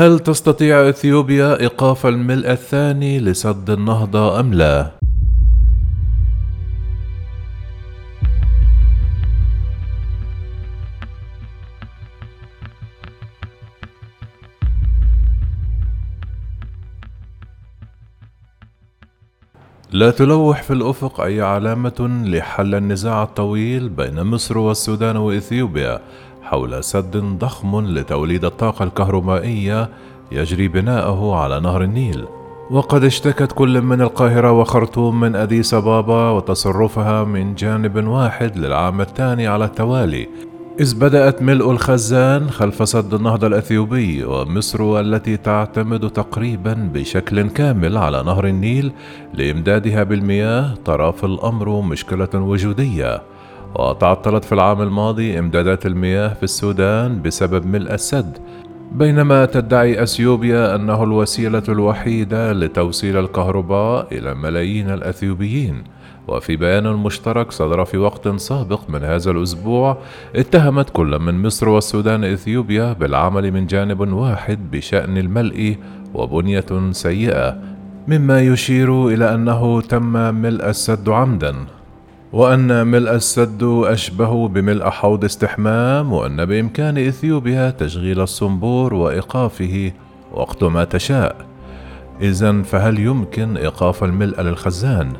هل تستطيع إثيوبيا إيقاف الملء الثاني لسد النهضة أم لا؟ لا تلوح في الأفق أي علامة لحل النزاع الطويل بين مصر والسودان وإثيوبيا. حول سد ضخم لتوليد الطاقة الكهرومائية يجري بناؤه على نهر النيل. وقد اشتكت كل من القاهرة وخرطوم من أديس أبابا وتصرفها من جانب واحد للعام الثاني على التوالي. إذ بدأت ملء الخزان خلف سد النهضة الأثيوبي ومصر التي تعتمد تقريبا بشكل كامل على نهر النيل لإمدادها بالمياه في الأمر مشكلة وجودية. وتعطلت في العام الماضي إمدادات المياه في السودان بسبب ملء السد بينما تدعي أثيوبيا أنه الوسيلة الوحيدة لتوصيل الكهرباء إلى ملايين الأثيوبيين. وفي بيان مشترك صدر في وقت سابق من هذا الأسبوع اتهمت كل من مصر والسودان إثيوبيا بالعمل من جانب واحد بشأن الملء وبنية سيئة مما يشير إلى أنه تم ملء السد عمدا. وأن ملء السد أشبه بملء حوض استحمام وأن بإمكان إثيوبيا تشغيل الصنبور وإيقافه وقت ما تشاء إذا فهل يمكن إيقاف الملء للخزان؟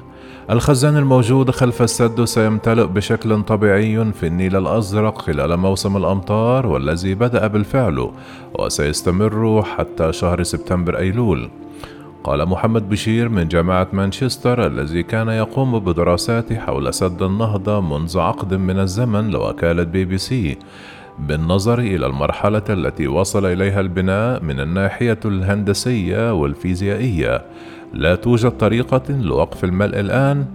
الخزان الموجود خلف السد سيمتلئ بشكل طبيعي في النيل الأزرق خلال موسم الأمطار والذي بدأ بالفعل وسيستمر حتى شهر سبتمبر أيلول قال محمد بشير من جامعة مانشستر الذي كان يقوم بدراسات حول سد النهضة منذ عقد من الزمن لوكالة بي بي سي بالنظر إلى المرحلة التي وصل إليها البناء من الناحية الهندسية والفيزيائية. لا توجد طريقة لوقف الملء الآن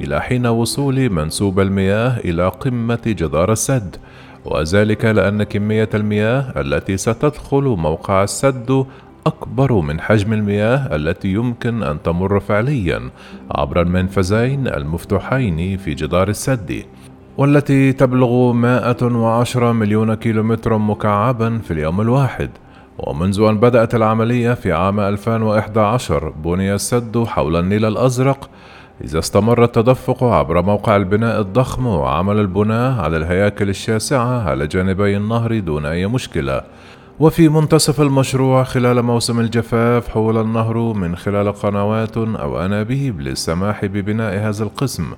إلى حين وصول منسوب المياه إلى قمة جدار السد وذلك لأن كمية المياه التي ستدخل موقع السد أكبر من حجم المياه التي يمكن أن تمر فعليا عبر المنفذين المفتوحين في جدار السد والتي تبلغ 110 مليون كيلومتر مكعبا في اليوم الواحد. ومنذ أن بدأت العملية في عام 2011 بني السد حول النيل الأزرق إذا استمر التدفق عبر موقع البناء الضخم وعمل البناء على الهياكل الشاسعة على جانبي النهر دون أي مشكلة. وفي منتصف المشروع خلال موسم الجفاف حول النهر من خلال قنوات أو أنابيب للسماح ببناء هذا القسم.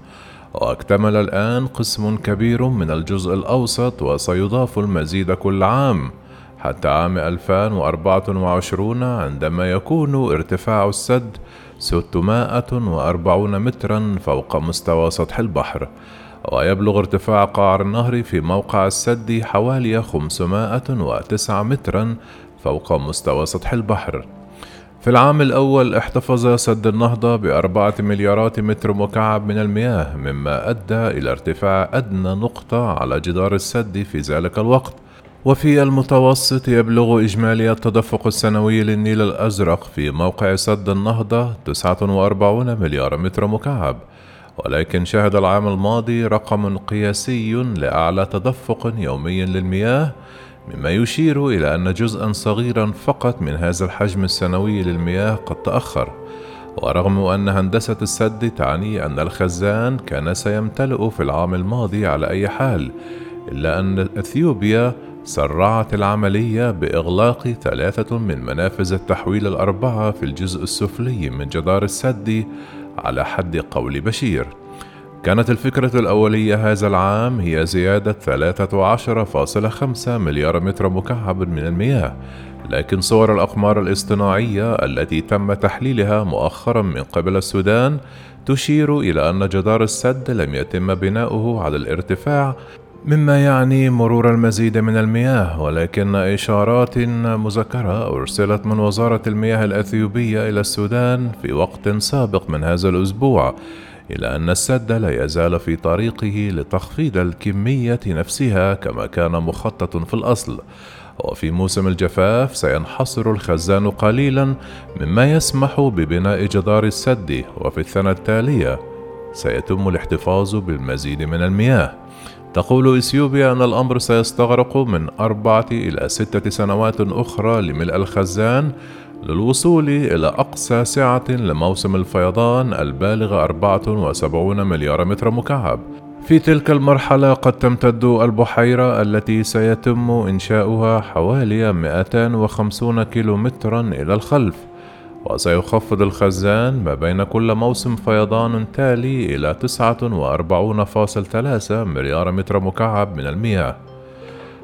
واكتمل الآن قسم كبير من الجزء الأوسط وسيضاف المزيد كل عام. حتى عام 2024 عندما يكون ارتفاع السد 640 مترا فوق مستوى سطح البحر. ويبلغ ارتفاع قعر النهر في موقع السد حوالي 509 مترا فوق مستوى سطح البحر. في العام الأول احتفظ سد النهضة بأربعة مليارات متر مكعب من المياه مما أدى إلى ارتفاع أدنى نقطة على جدار السد في ذلك الوقت. وفي المتوسط يبلغ إجمالي التدفق السنوي للنيل الأزرق في موقع سد النهضة 49 مليار متر مكعب. ولكن شهد العام الماضي رقم قياسي لأعلى تدفق يومي للمياه مما يشير إلى أن جزءا صغيرا فقط من هذا الحجم السنوي للمياه قد تأخر. ورغم أن هندسة السد تعني أن الخزان كان سيمتلئ في العام الماضي على أي حال إلا أن أثيوبيا سرعت العملية بإغلاق ثلاثة من منافذ التحويل الأربعة في الجزء السفلي من جدار السد على حد قول بشير. كانت الفكرة الأولية هذا العام هي زيادة 13.5 مليار متر مكعب من المياه لكن صور الأقمار الاصطناعية التي تم تحليلها مؤخرا من قبل السودان تشير إلى أن جدار السد لم يتم بناؤه على الارتفاع مما يعني مرور المزيد من المياه ولكن إشارات مذكرة أرسلت من وزارة المياه الأثيوبية إلى السودان في وقت سابق من هذا الأسبوع إلى أن السد لا يزال في طريقه لتخفيض الكمية نفسها كما كان مخطط في الأصل. وفي موسم الجفاف سينحصر الخزان قليلا مما يسمح ببناء جدار السد وفي السنة التالية سيتم الاحتفاظ بالمزيد من المياه. تقول إثيوبيا أن الأمر سيستغرق من أربعة إلى ستة سنوات أخرى لملء الخزان للوصول إلى أقصى سعة لموسم الفيضان البالغ 74 مليار متر مكعب. في تلك المرحلة قد تمتد البحيرة التي سيتم إنشاؤها حوالي 250 كيلومترا إلى الخلف، وسيخفض الخزان ما بين كل موسم فيضان تالي إلى 49.3 مليار متر مكعب من المياه.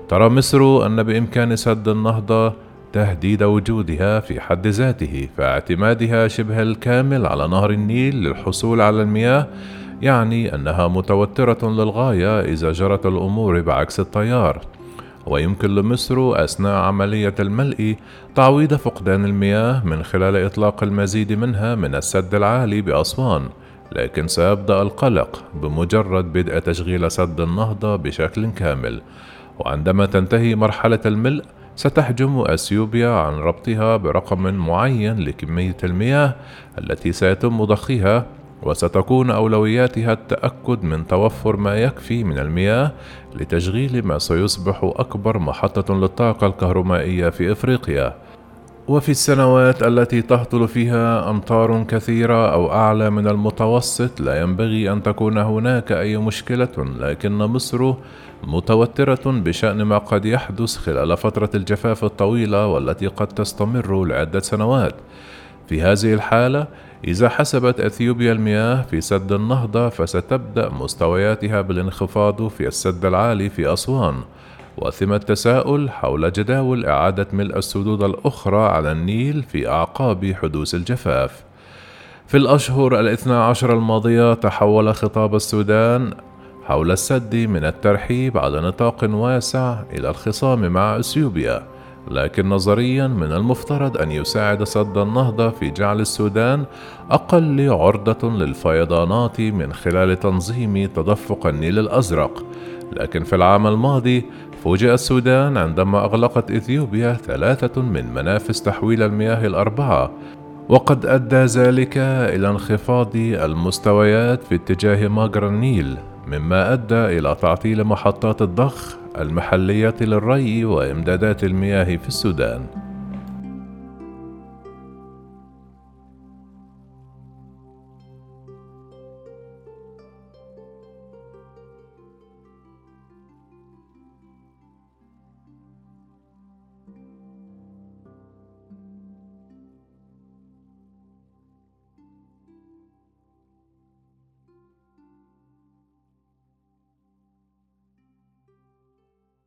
ترى مصر أن بإمكان سد النهضة تهديد وجودها في حد ذاته فاعتمادها شبه الكامل على نهر النيل للحصول على المياه يعني أنها متوترة للغاية إذا جرت الأمور بعكس التيار ويمكن لمصر أثناء عملية الملء تعويض فقدان المياه من خلال إطلاق المزيد منها من السد العالي بأسوان لكن سيبدأ القلق بمجرد بدء تشغيل سد النهضة بشكل كامل. وعندما تنتهي مرحلة الملء ستحجم أثيوبيا عن ربطها برقم معين لكمية المياه التي سيتم ضخها وستكون أولوياتها التأكد من توفر ما يكفي من المياه لتشغيل ما سيصبح أكبر محطة للطاقة الكهرومائية في إفريقيا. وفي السنوات التي تهطل فيها أمطار كثيرة أو أعلى من المتوسط لا ينبغي أن تكون هناك أي مشكلة لكن مصر متوترة بشأن ما قد يحدث خلال فترة الجفاف الطويلة والتي قد تستمر لعدة سنوات. في هذه الحالة إذا حسبت أثيوبيا المياه في سد النهضة فستبدأ مستوياتها بالانخفاض في السد العالي في أسوان وثم التساؤل حول جداول إعادة ملء السدود الأخرى على النيل في أعقاب حدوث الجفاف. في الأشهر الاثنى عشر الماضية تحول خطاب السودان حول السد من الترحيب على نطاق واسع إلى الخصام مع أثيوبيا، لكن نظريا من المفترض أن يساعد سد النهضة في جعل السودان أقل عرضة للفيضانات من خلال تنظيم تدفق النيل الأزرق، لكن في العام الماضي فوجئ السودان عندما أغلقت إثيوبيا ثلاثة من منافذ تحويل المياه الأربعة وقد أدى ذلك إلى انخفاض المستويات في اتجاه مجرى النيل مما أدى إلى تعطيل محطات الضخ المحلية للري وإمدادات المياه في السودان.